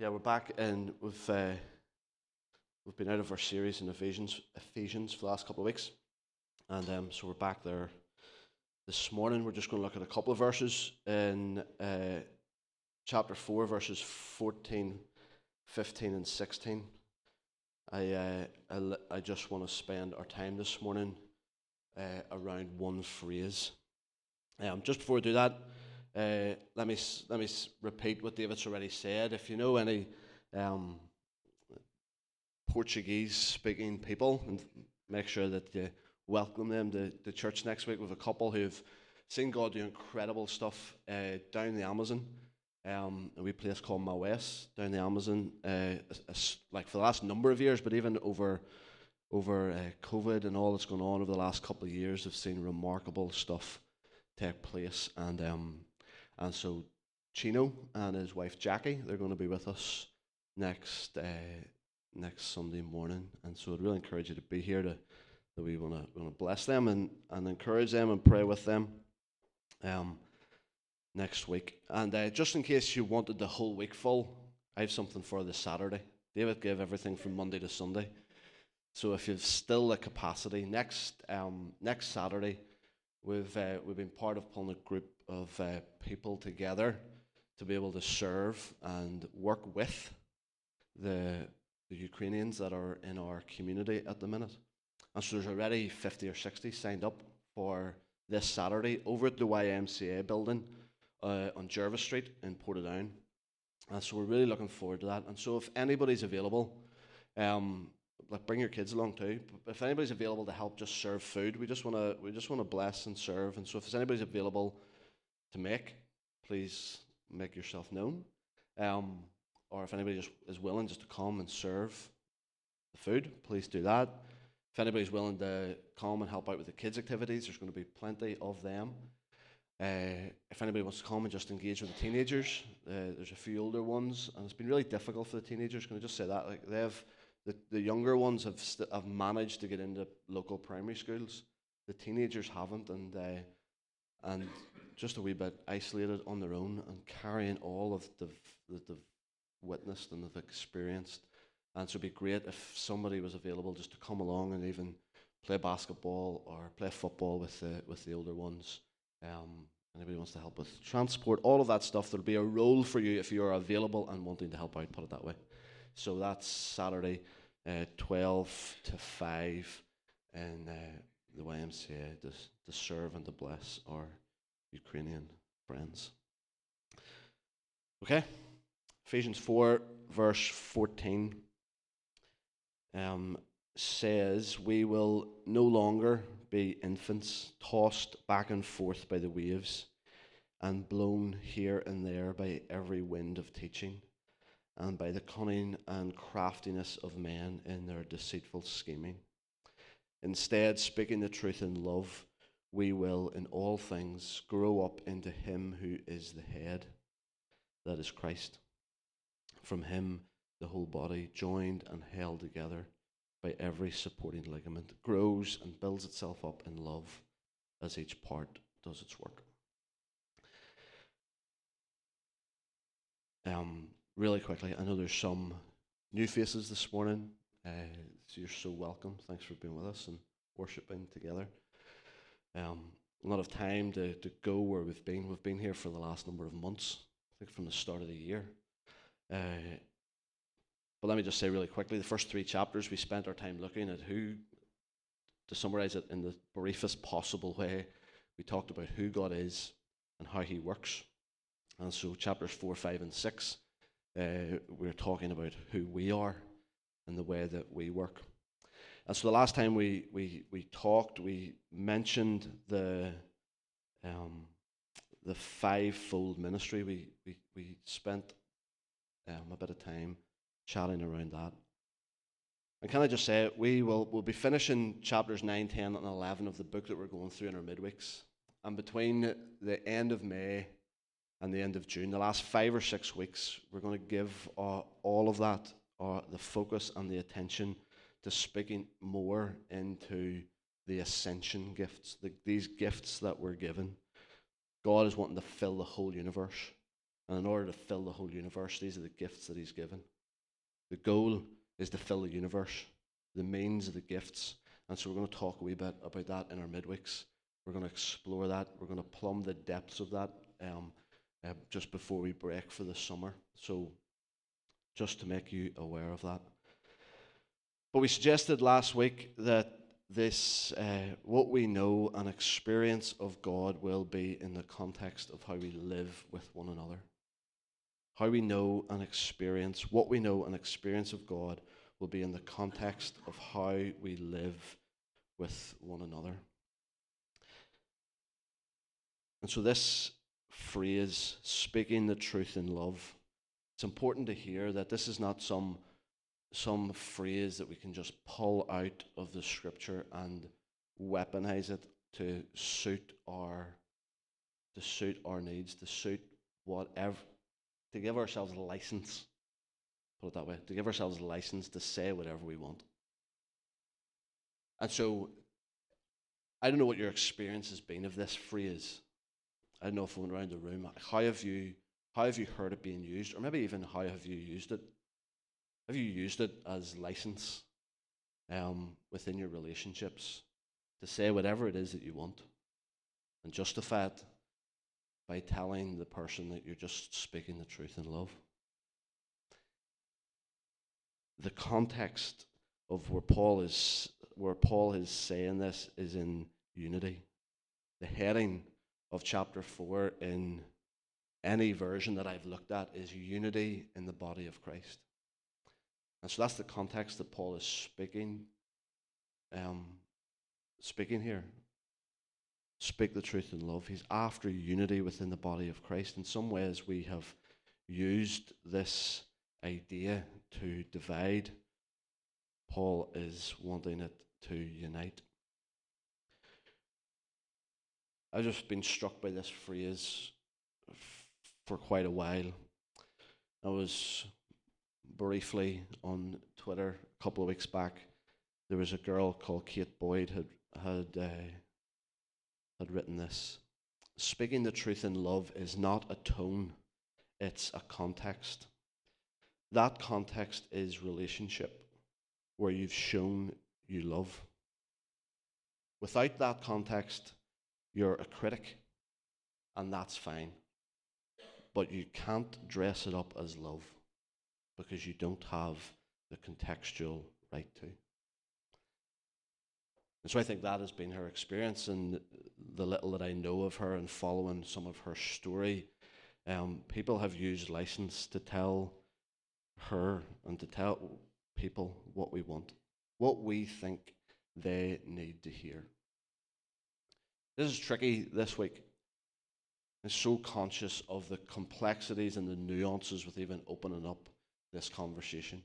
yeah, we're back and we've uh, we've been out of our series in Ephesians Ephesians for the last couple of weeks, and um, so we're back there this morning. We're just going to look at a couple of verses in uh, chapter four, verses 14, 15, and sixteen. I uh, I, I just want to spend our time this morning uh, around one phrase. Um, just before we do that. Uh, let me let me repeat what David's already said. If you know any um, Portuguese speaking people, and make sure that you welcome them to the church next week with a couple who've seen God do incredible stuff uh, down the Amazon. Um, a wee place called Maués down the Amazon, uh, like for the last number of years, but even over over uh, COVID and all that's gone on over the last couple of years, have seen remarkable stuff take place. And um, and so Chino and his wife Jackie, they're going to be with us next uh, next Sunday morning. And so I'd really encourage you to be here to that we want to want to bless them and, and encourage them and pray with them um, next week. And uh, just in case you wanted the whole week full, I have something for this Saturday. David gave everything from Monday to Sunday. So if you've still the capacity, next um, next Saturday, we've uh, we've been part of pulling a group of uh, people together to be able to serve and work with the, the Ukrainians that are in our community at the minute. And so there's already 50 or 60 signed up for this Saturday over at the YMCA building uh, on Jervis Street in Portadown. And so we're really looking forward to that. And so if anybody's available, um, like bring your kids along too. If anybody's available to help just serve food, we just want to we just want to bless and serve. And so if there's anybody's available to make, please make yourself known. Um, or if anybody just is willing just to come and serve the food, please do that. If anybody's willing to come and help out with the kids' activities, there's going to be plenty of them. Uh, if anybody wants to come and just engage with the teenagers, uh, there's a few older ones, and it's been really difficult for the teenagers. Can I just say that? Like they've, the, the younger ones have st- have managed to get into local primary schools. The teenagers haven't, and uh, and just a wee bit isolated on their own and carrying all of the that they've witnessed and they've experienced. And so it'd be great if somebody was available just to come along and even play basketball or play football with the with the older ones. Um, anybody wants to help with transport, all of that stuff. There'll be a role for you if you're available and wanting to help out. Put it that way. So that's Saturday, uh, twelve to five, in uh, the YMCA to to serve and to bless our Ukrainian friends. Okay, Ephesians 4, verse 14 um, says, We will no longer be infants, tossed back and forth by the waves, and blown here and there by every wind of teaching, and by the cunning and craftiness of men in their deceitful scheming. Instead, speaking the truth in love, we will in all things grow up into Him who is the head, that is Christ. From Him, the whole body, joined and held together by every supporting ligament, grows and builds itself up in love as each part does its work. Um, really quickly, I know there's some new faces this morning. Uh, so you're so welcome. Thanks for being with us and worshiping together um, a lot of time to, to go where we've been. We've been here for the last number of months, I think from the start of the year. Uh, but let me just say really quickly the first three chapters, we spent our time looking at who, to summarize it in the briefest possible way, we talked about who God is and how He works. And so, chapters four, five, and six, uh, we're talking about who we are and the way that we work. And so the last time we, we, we talked, we mentioned the, um, the five-fold ministry. We, we, we spent um, a bit of time chatting around that. And can I just say, we will we'll be finishing chapters 9, 10, and 11 of the book that we're going through in our midweeks. And between the end of May and the end of June, the last five or six weeks, we're going to give uh, all of that, uh, the focus and the attention to speaking more into the ascension gifts, the, these gifts that we're given. God is wanting to fill the whole universe. And in order to fill the whole universe, these are the gifts that He's given. The goal is to fill the universe, the means of the gifts. And so we're going to talk a wee bit about that in our midweeks. We're going to explore that. We're going to plumb the depths of that um, uh, just before we break for the summer. So, just to make you aware of that. But we suggested last week that this, uh, what we know and experience of God, will be in the context of how we live with one another. How we know and experience, what we know and experience of God will be in the context of how we live with one another. And so, this phrase, speaking the truth in love, it's important to hear that this is not some, some phrase that we can just pull out of the scripture and weaponize it to suit our to suit our needs, to suit whatever to give ourselves a license. Put it that way, to give ourselves a license to say whatever we want. And so I don't know what your experience has been of this phrase. I don't know if went around the room. How have you how have you heard it being used? Or maybe even how have you used it? Have you used it as license um, within your relationships to say whatever it is that you want and justify it by telling the person that you're just speaking the truth in love? The context of where Paul is where Paul is saying this is in unity. The heading of chapter 4 in any version that I've looked at is unity in the body of Christ. And so that's the context that Paul is speaking, um, speaking here. Speak the truth in love. He's after unity within the body of Christ. In some ways, we have used this idea to divide. Paul is wanting it to unite. I've just been struck by this phrase for quite a while. I was briefly on Twitter a couple of weeks back. There was a girl called Kate Boyd had had uh, had written this. Speaking the truth in love is not a tone; it's a context. That context is relationship, where you've shown you love. Without that context, you're a critic, and that's fine. But you can't dress it up as love because you don't have the contextual right to. And so I think that has been her experience, and the little that I know of her and following some of her story, um, people have used license to tell her and to tell people what we want, what we think they need to hear. This is tricky this week. I'm so conscious of the complexities and the nuances with even opening up this conversation.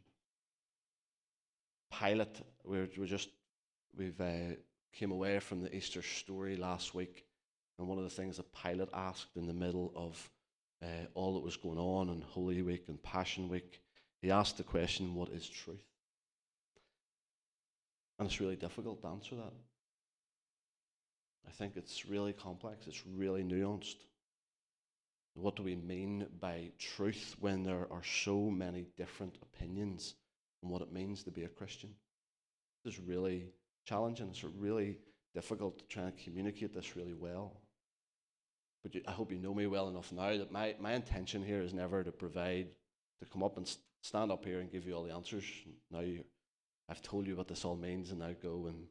Pilate, we're, we're just, we've uh, came away from the Easter story last week, and one of the things that Pilate asked in the middle of uh, all that was going on in Holy Week and Passion Week, he asked the question, What is truth? And it's really difficult to answer that. I think it's really complex, it's really nuanced. What do we mean by truth when there are so many different opinions on what it means to be a Christian? It's really challenging. It's really difficult to try and communicate this really well. But you, I hope you know me well enough now that my, my intention here is never to provide, to come up and stand up here and give you all the answers. Now you, I've told you what this all means, and now go and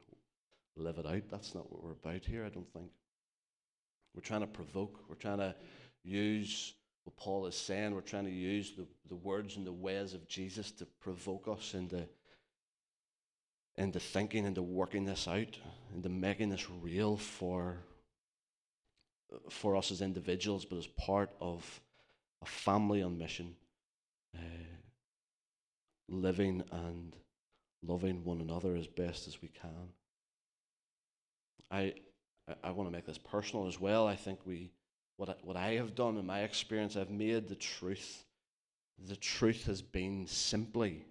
live it out. That's not what we're about here, I don't think. We're trying to provoke, we're trying to use what Paul is saying, we're trying to use the, the words and the ways of Jesus to provoke us into, into thinking, into working this out, into making this real for, for us as individuals, but as part of a family on mission, uh, living and loving one another as best as we can. I, I want to make this personal as well. I think we, what I, what I have done in my experience, I've made the truth. The truth has been simply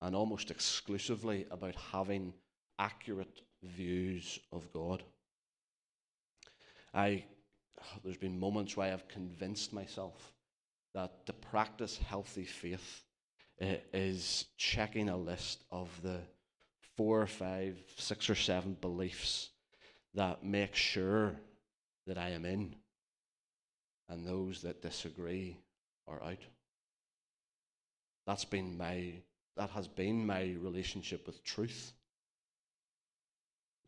and almost exclusively about having accurate views of God. I, there's been moments where I have convinced myself that to practice healthy faith is checking a list of the four or five, six or seven beliefs that make sure that I am in, and those that disagree are out. That's been my that has been my relationship with truth.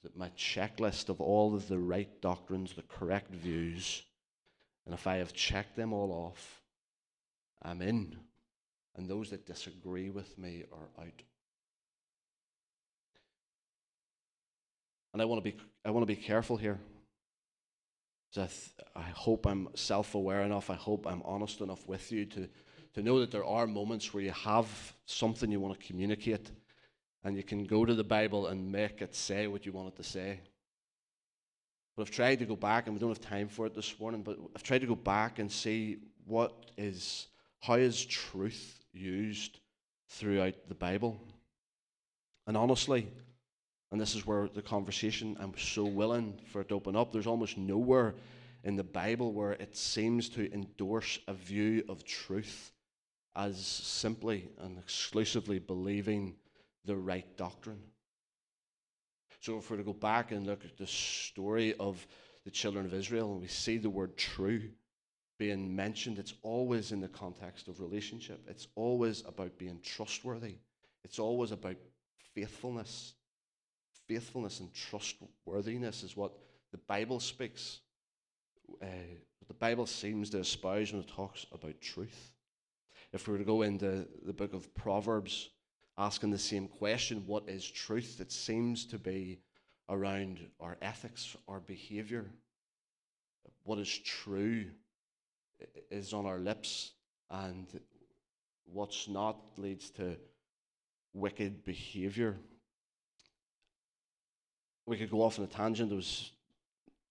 That my checklist of all of the right doctrines, the correct views, and if I have checked them all off, I'm in. And those that disagree with me are out. And I want to be, I want to be careful here. I, th- I hope I'm self aware enough. I hope I'm honest enough with you to, to know that there are moments where you have something you want to communicate and you can go to the Bible and make it say what you want it to say. But I've tried to go back, and we don't have time for it this morning, but I've tried to go back and see what is, how is truth used throughout the Bible. And honestly, and this is where the conversation, I'm so willing for it to open up. There's almost nowhere in the Bible where it seems to endorse a view of truth as simply and exclusively believing the right doctrine. So, if we're to go back and look at the story of the children of Israel, and we see the word true being mentioned, it's always in the context of relationship. It's always about being trustworthy. It's always about faithfulness. Faithfulness and trustworthiness is what the Bible speaks. Uh, the Bible seems to espouse when it talks about truth. If we were to go into the book of Proverbs, asking the same question what is truth? It seems to be around our ethics, our behavior. What is true is on our lips, and what's not leads to wicked behavior. We could go off on a tangent. There was,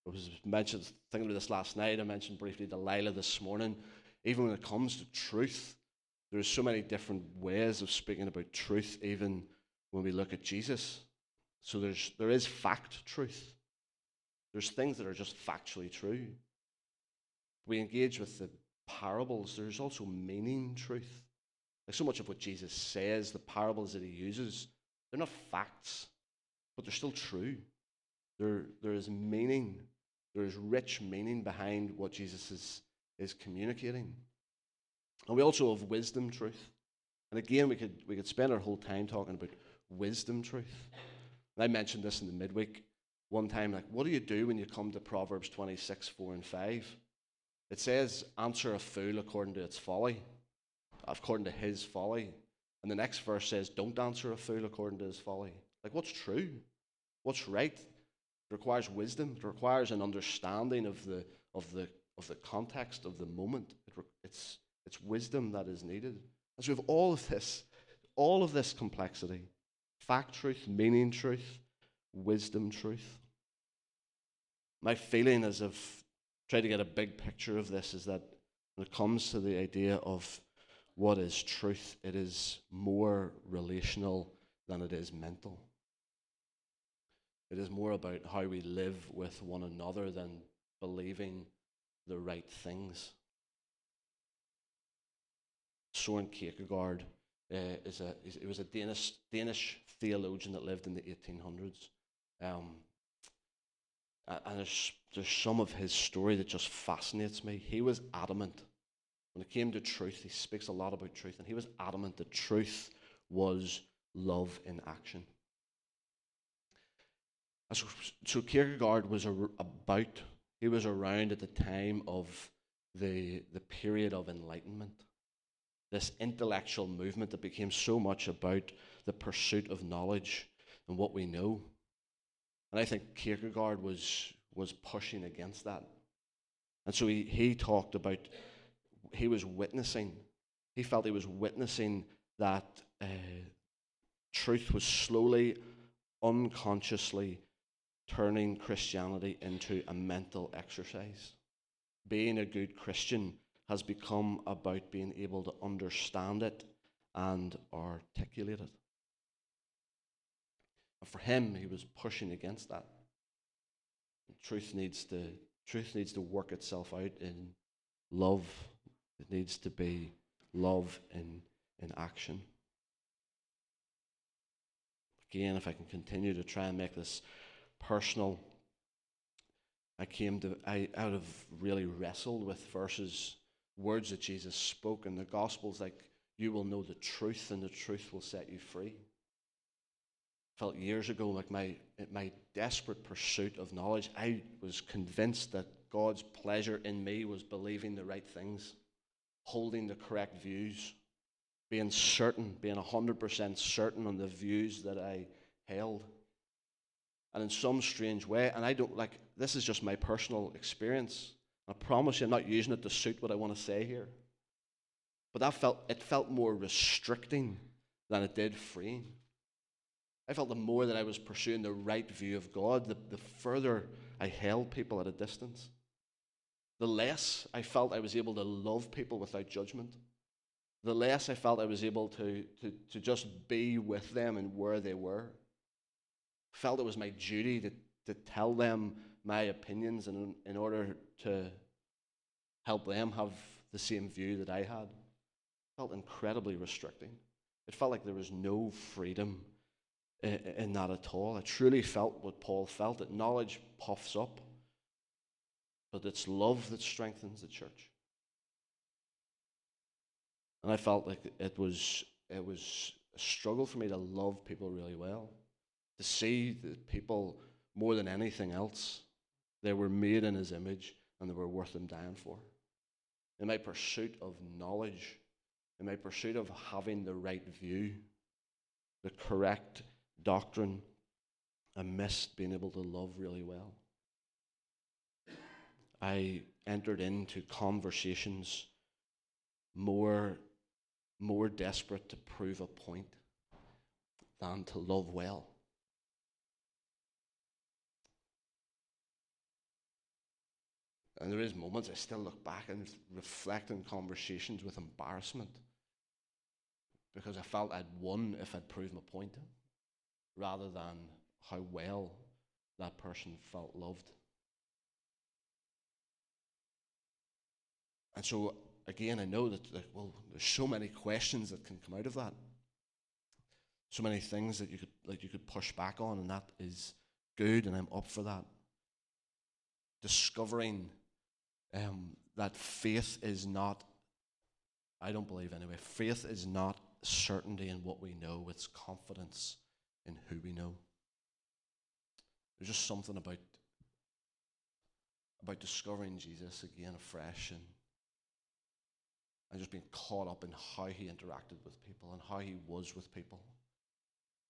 I was mentioned, thinking about this last night. I mentioned briefly Delilah this morning. Even when it comes to truth, there are so many different ways of speaking about truth, even when we look at Jesus. So there's, there is fact truth. There's things that are just factually true. We engage with the parables, there's also meaning truth. Like so much of what Jesus says, the parables that he uses, they're not facts, but they're still true. There, there is meaning, there is rich meaning behind what Jesus is, is communicating. And we also have wisdom truth. And again, we could, we could spend our whole time talking about wisdom truth. And I mentioned this in the midweek one time like, what do you do when you come to Proverbs 26, 4 and 5? It says, answer a fool according to its folly, according to his folly. And the next verse says, don't answer a fool according to his folly. Like, what's true? What's right? It requires wisdom. It requires an understanding of the, of the, of the context of the moment. It, it's, it's wisdom that is needed. So we have all of this, all of this complexity fact truth, meaning truth, wisdom truth. My feeling as I've tried to get a big picture of this is that when it comes to the idea of what is truth, it is more relational than it is mental. It is more about how we live with one another than believing the right things. Soren Kierkegaard uh, is a is, it was a Danish Danish theologian that lived in the 1800s, um, and there's there's some of his story that just fascinates me. He was adamant when it came to truth. He speaks a lot about truth, and he was adamant that truth was love in action. So, so Kierkegaard was a, about, he was around at the time of the, the period of enlightenment this intellectual movement that became so much about the pursuit of knowledge and what we know. And I think Kierkegaard was, was pushing against that. And so he, he talked about, he was witnessing, he felt he was witnessing that uh, truth was slowly, unconsciously turning Christianity into a mental exercise. Being a good Christian has become about being able to understand it and articulate it. And for him, he was pushing against that. truth needs to truth needs to work itself out in love. It needs to be love in, in action. Again, if I can continue to try and make this personal, I came to, I out of really wrestled with verses, words that Jesus spoke in the Gospels, like, you will know the truth, and the truth will set you free. I Felt years ago like my, my desperate pursuit of knowledge, I was convinced that God's pleasure in me was believing the right things, holding the correct views being certain, being 100% certain on the views that I held. And in some strange way, and I don't like this is just my personal experience. I promise you, I'm not using it to suit what I want to say here. But that felt it felt more restricting than it did freeing. I felt the more that I was pursuing the right view of God, the, the further I held people at a distance. The less I felt I was able to love people without judgment the less I felt I was able to, to, to just be with them and where they were. Felt it was my duty to, to tell them my opinions in, in order to help them have the same view that I had. Felt incredibly restricting. It felt like there was no freedom in, in that at all. I truly felt what Paul felt that knowledge puffs up, but it's love that strengthens the church. And I felt like it was it was a struggle for me to love people really well, to see that people more than anything else, they were made in His image and they were worth them dying for. In my pursuit of knowledge, in my pursuit of having the right view, the correct doctrine, I missed being able to love really well. I entered into conversations more more desperate to prove a point than to love well. And there is moments I still look back and reflect in conversations with embarrassment because I felt I'd won if I'd proved my point, rather than how well that person felt loved. And so again, I know that, well, there's so many questions that can come out of that. So many things that you could like you could push back on, and that is good, and I'm up for that. Discovering um, that faith is not, I don't believe anyway, faith is not certainty in what we know, it's confidence in who we know. There's just something about about discovering Jesus again afresh and and just being caught up in how he interacted with people and how he was with people,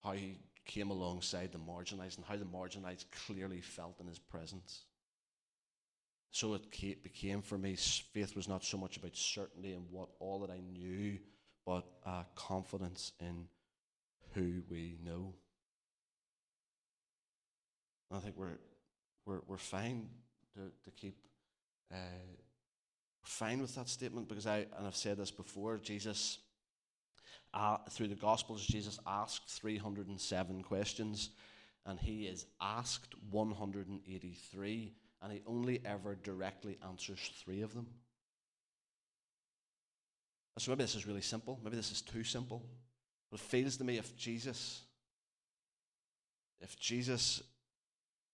how he came alongside the marginalized and how the marginalized clearly felt in his presence. So it became for me, faith was not so much about certainty and what all that I knew, but uh, confidence in who we know. And I think we're, we're, we're fine to, to keep uh, fine with that statement because I, and I've said this before, Jesus, uh, through the Gospels, Jesus asked 307 questions and he is asked 183 and he only ever directly answers three of them. So maybe this is really simple. Maybe this is too simple. But it feels to me if Jesus, if Jesus,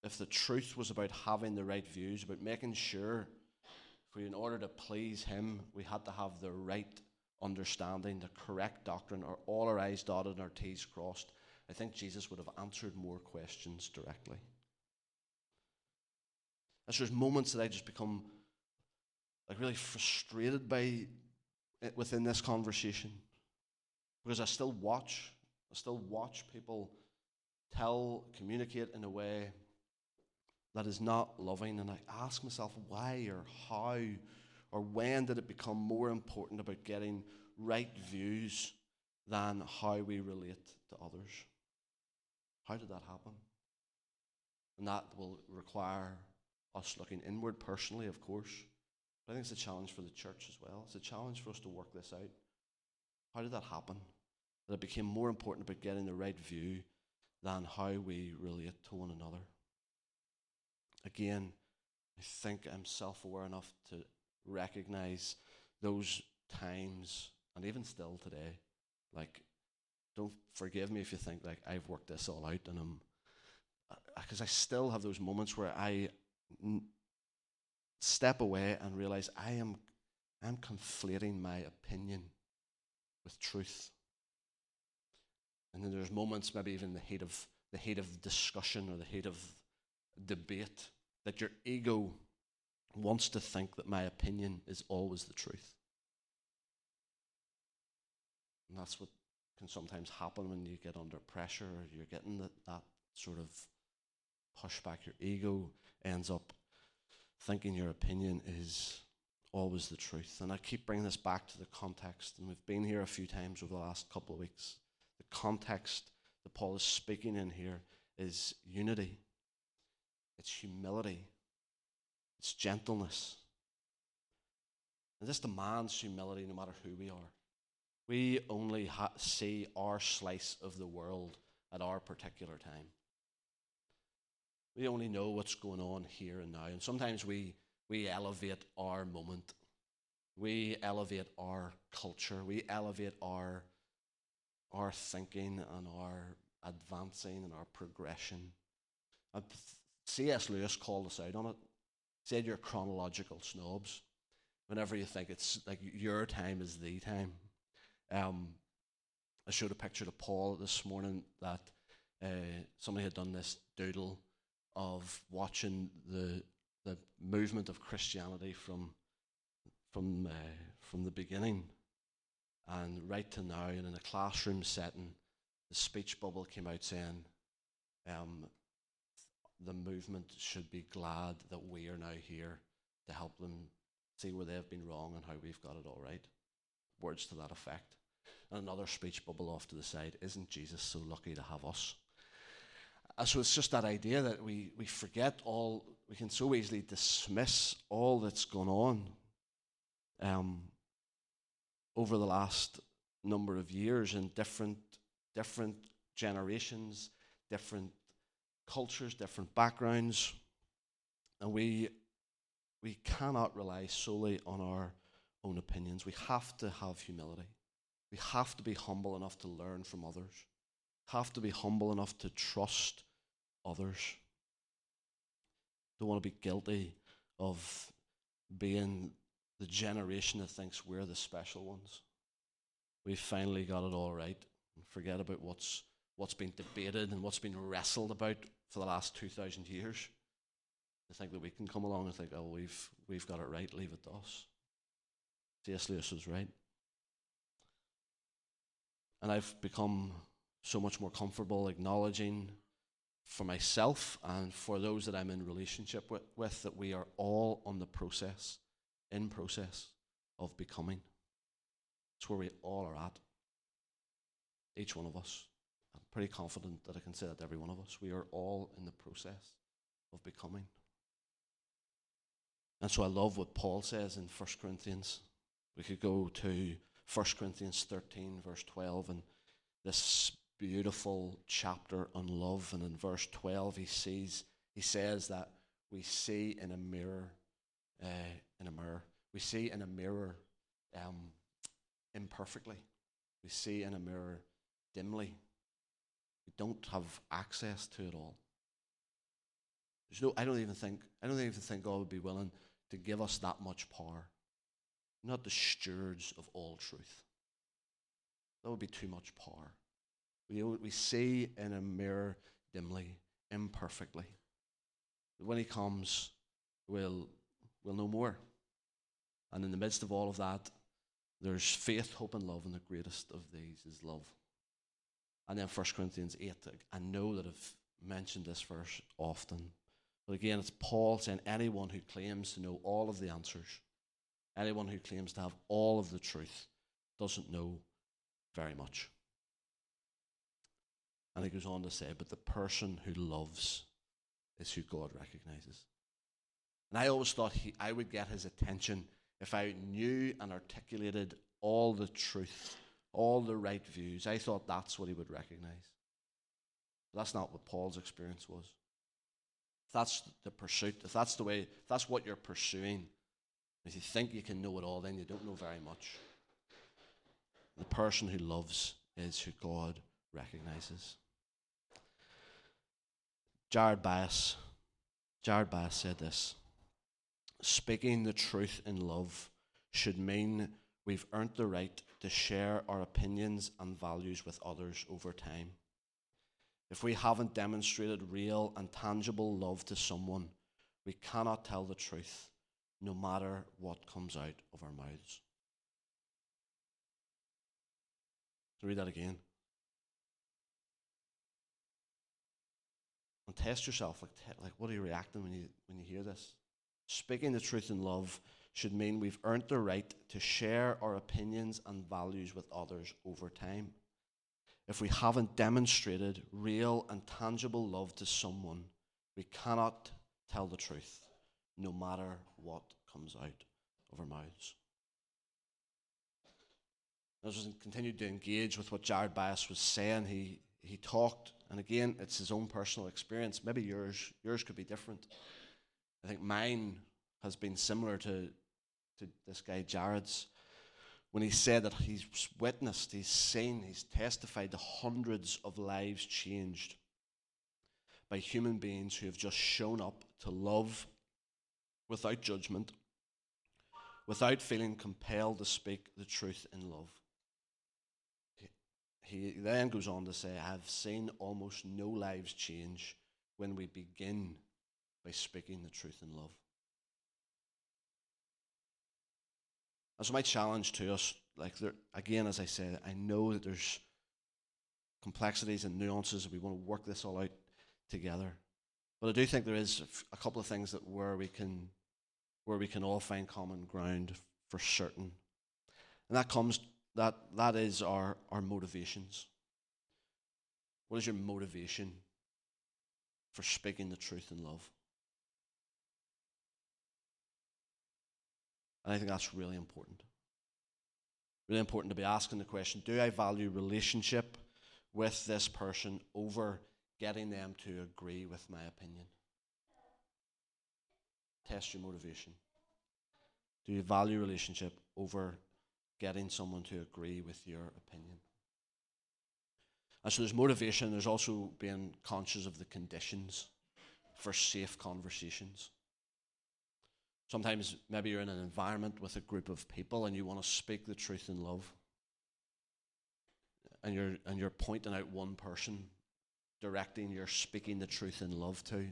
if the truth was about having the right views, about making sure for in order to please Him, we had to have the right understanding, the correct doctrine, or all our I's dotted and our T's crossed. I think Jesus would have answered more questions directly. There's moments that I just become like really frustrated by it within this conversation because I still watch, I still watch people tell, communicate in a way that is not loving. And I ask myself why or how or when did it become more important about getting right views than how we relate to others? How did that happen? And that will require us looking inward personally, of course. But I think it's a challenge for the church as well. It's a challenge for us to work this out. How did that happen? That it became more important about getting the right view than how we relate to one another. Again, I think I'm self aware enough to recognize those times, and even still today, like, don't forgive me if you think like I've worked this all out and I'm, because uh, I still have those moments where I step away and realize I am, I'm conflating my opinion with truth. And then there's moments, maybe even the heat of the heat of discussion or the heat of debate, that your ego wants to think that my opinion is always the truth. And that's what can sometimes happen when you get under pressure or you're getting that, that sort of pushback. Your ego ends up thinking your opinion is always the truth. And I keep bringing this back to the context, and we've been here a few times over the last couple of weeks. The context that Paul is speaking in here is unity, it's humility, it's gentleness. And this demands humility no matter who we are. We only ha- see our slice of the world at our particular time. We only know what's going on here and now. And sometimes we, we elevate our moment. We elevate our culture. We elevate our, our thinking and our advancing and our progression. And C.S. Lewis called us out on it. He said you're chronological snobs. Whenever you think it's like your time is the time. Um, I showed a picture to Paul this morning that uh, somebody had done this doodle of watching the the movement of Christianity from from uh, from the beginning and right to now, and in a classroom setting, the speech bubble came out saying, um, "The movement should be glad that we are now here to help them see where they've been wrong and how we've got it all right." Words to that effect. And another speech bubble off to the side. Isn't Jesus so lucky to have us? Uh, so it's just that idea that we, we forget all, we can so easily dismiss all that's gone on um, over the last number of years in different, different generations, different cultures, different backgrounds. And we, we cannot rely solely on our own opinions. We have to have humility. We have to be humble enough to learn from others, have to be humble enough to trust others. Don't want to be guilty of being the generation that thinks we're the special ones. We've finally got it all right. Forget about what's what's been debated and what's been wrestled about for the last two thousand years. To think that we can come along and think, oh, we've we've got it right, leave it to us. C.S. Lewis was right. And I've become so much more comfortable acknowledging for myself and for those that I'm in relationship with, with that we are all on the process, in process of becoming. It's where we all are at. Each one of us. I'm pretty confident that I can say that to every one of us. We are all in the process of becoming. And so I love what Paul says in 1 Corinthians. We could go to 1 Corinthians 13, verse 12, and this beautiful chapter on love. And in verse 12, he sees, he says that we see in a mirror, uh, in a mirror, we see in a mirror um, imperfectly. We see in a mirror dimly. We don't have access to it all. There's no, I don't even think, I don't even think God would be willing to give us that much power not the stewards of all truth. That would be too much power. We, we see in a mirror dimly, imperfectly. When he comes, we'll, we'll know more. And in the midst of all of that, there's faith, hope, and love, and the greatest of these is love. And then 1 Corinthians 8, I know that I've mentioned this verse often. But again, it's Paul saying anyone who claims to know all of the answers Anyone who claims to have all of the truth doesn't know very much. And he goes on to say, but the person who loves is who God recognizes. And I always thought he, I would get his attention if I knew and articulated all the truth, all the right views. I thought that's what he would recognize. But that's not what Paul's experience was. If that's the pursuit, if that's the way, if that's what you're pursuing, If you think you can know it all, then you don't know very much. The person who loves is who God recognizes. Jared Byas, Jared Byas said this Speaking the truth in love should mean we've earned the right to share our opinions and values with others over time. If we haven't demonstrated real and tangible love to someone, we cannot tell the truth, no matter what comes out of our mouths. Read that again. And test yourself. Like, te- like, what are you reacting when you when you hear this? Speaking the truth in love should mean we've earned the right to share our opinions and values with others over time. If we haven't demonstrated real and tangible love to someone, we cannot tell the truth, no matter what comes out of our mouths. As we continued to engage with what Jared Byas was saying, he, he talked, and again, it's his own personal experience. Maybe yours, yours could be different. I think mine has been similar to, to this guy Jared's when he said that he's witnessed, he's seen, he's testified to hundreds of lives changed by human beings who have just shown up to love without judgment, without feeling compelled to speak the truth in love. He, he then goes on to say, I've seen almost no lives change when we begin by speaking the truth in love. And so my challenge to us, like there, again, as I said, I know that there's complexities and nuances, and we want to work this all out together. But I do think there is a couple of things that where we can, where we can all find common ground for certain, and that comes that that is our our motivations. What is your motivation for speaking the truth in love? And I think that's really important. Really important to be asking the question do I value relationship with this person over getting them to agree with my opinion? Test your motivation. Do you value relationship over getting someone to agree with your opinion? And so there's motivation, there's also being conscious of the conditions for safe conversations. Sometimes maybe you're in an environment with a group of people and you want to speak the truth in love. And you're and you're pointing out one person, directing you're speaking the truth in love to.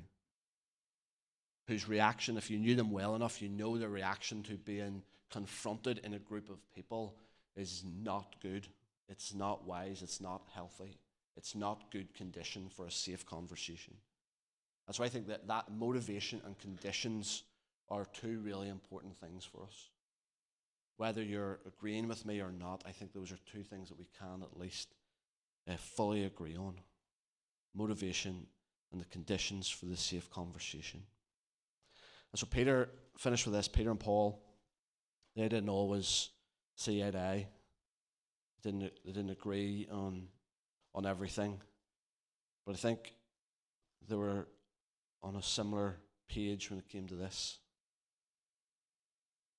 Whose reaction, if you knew them well enough, you know their reaction to being confronted in a group of people is not good. It's not wise. It's not healthy. It's not good condition for a safe conversation. That's why I think that that motivation and conditions are two really important things for us. Whether you're agreeing with me or not, I think those are two things that we can at least uh, fully agree on motivation and the conditions for the safe conversation. And so Peter finished with this Peter and Paul, they didn't always see eye to eye. Didn't, they didn't agree on, on everything. But I think they were on a similar page when it came to this.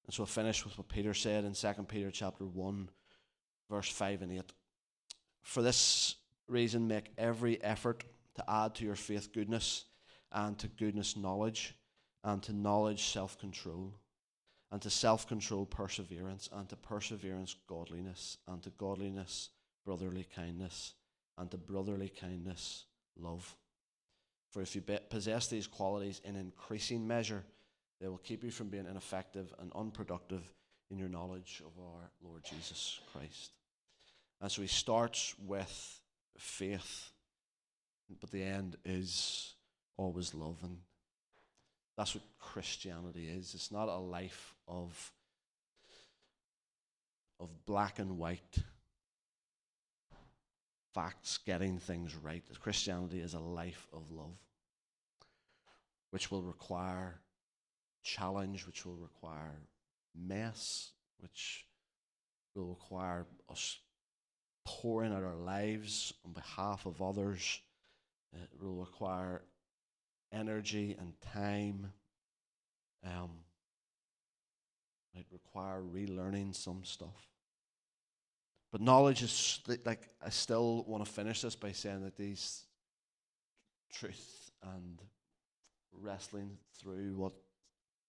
And so I finish with what Peter said in 2 Peter chapter 1, verse 5 and 8. For this reason, make every effort to add to your faith goodness, and to goodness knowledge, and to knowledge self control, and to self control perseverance, and to perseverance godliness, and to godliness brotherly kindness, and to brotherly kindness love. For if you possess these qualities in increasing measure, they will keep you from being ineffective and unproductive in your knowledge of our Lord Jesus Christ. And so he starts with faith, but the end is always love. And that's what Christianity is. It's not a life of, of black and white facts, getting things right. Christianity is a life of love, which will require challenge, which will require mess, which will require us pouring out our lives on behalf of others. It will require energy and time. Um, might require relearning some stuff. But knowledge is like, I still want to finish this by saying that these truth and wrestling through what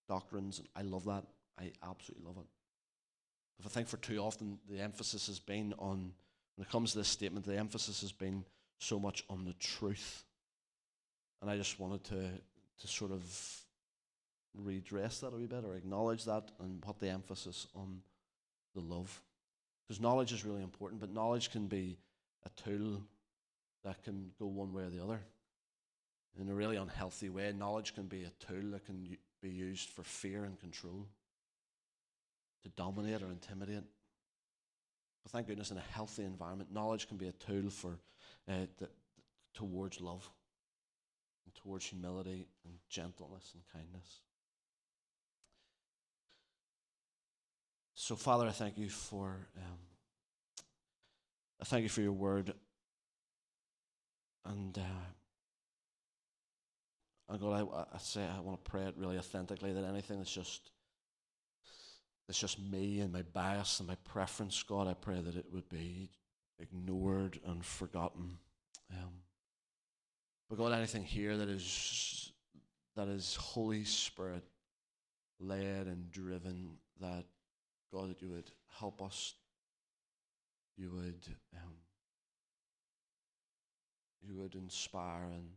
doctrines, I love that. I absolutely love it. If I think for too often the emphasis has been on, when it comes to this statement, the emphasis has been so much on the truth. And I just wanted to, to sort of redress that a wee bit or acknowledge that and put the emphasis on the love. Because knowledge is really important, but knowledge can be a tool that can go one way or the other. In a really unhealthy way, knowledge can be a tool that can be used for fear and control, to dominate or intimidate. But thank goodness, in a healthy environment, knowledge can be a tool for uh, the, towards love, towards humility and gentleness and kindness. So, Father, I thank you for um, I thank you for your word, and uh, and God, I, I say I want to pray it really authentically that anything that's just that's just me and my bias and my preference, God, I pray that it would be ignored and forgotten. Um, but God, anything here that is that is Holy Spirit led and driven, that God, that you would help us, you would um, you would inspire and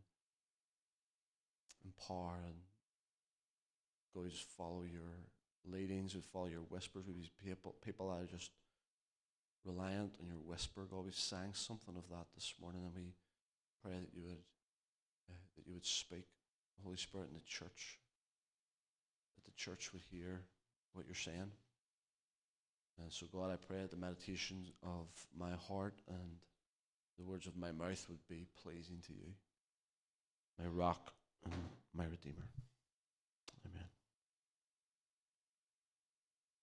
empower and God, just follow your leadings, would follow your whispers. We people people that are just reliant on your whisper. God, we sang something of that this morning, and we pray that you would that you would speak, Holy Spirit, in the church, that the church would hear what you're saying. And so, God, I pray that the meditations of my heart and the words of my mouth would be pleasing to you, my rock and my redeemer.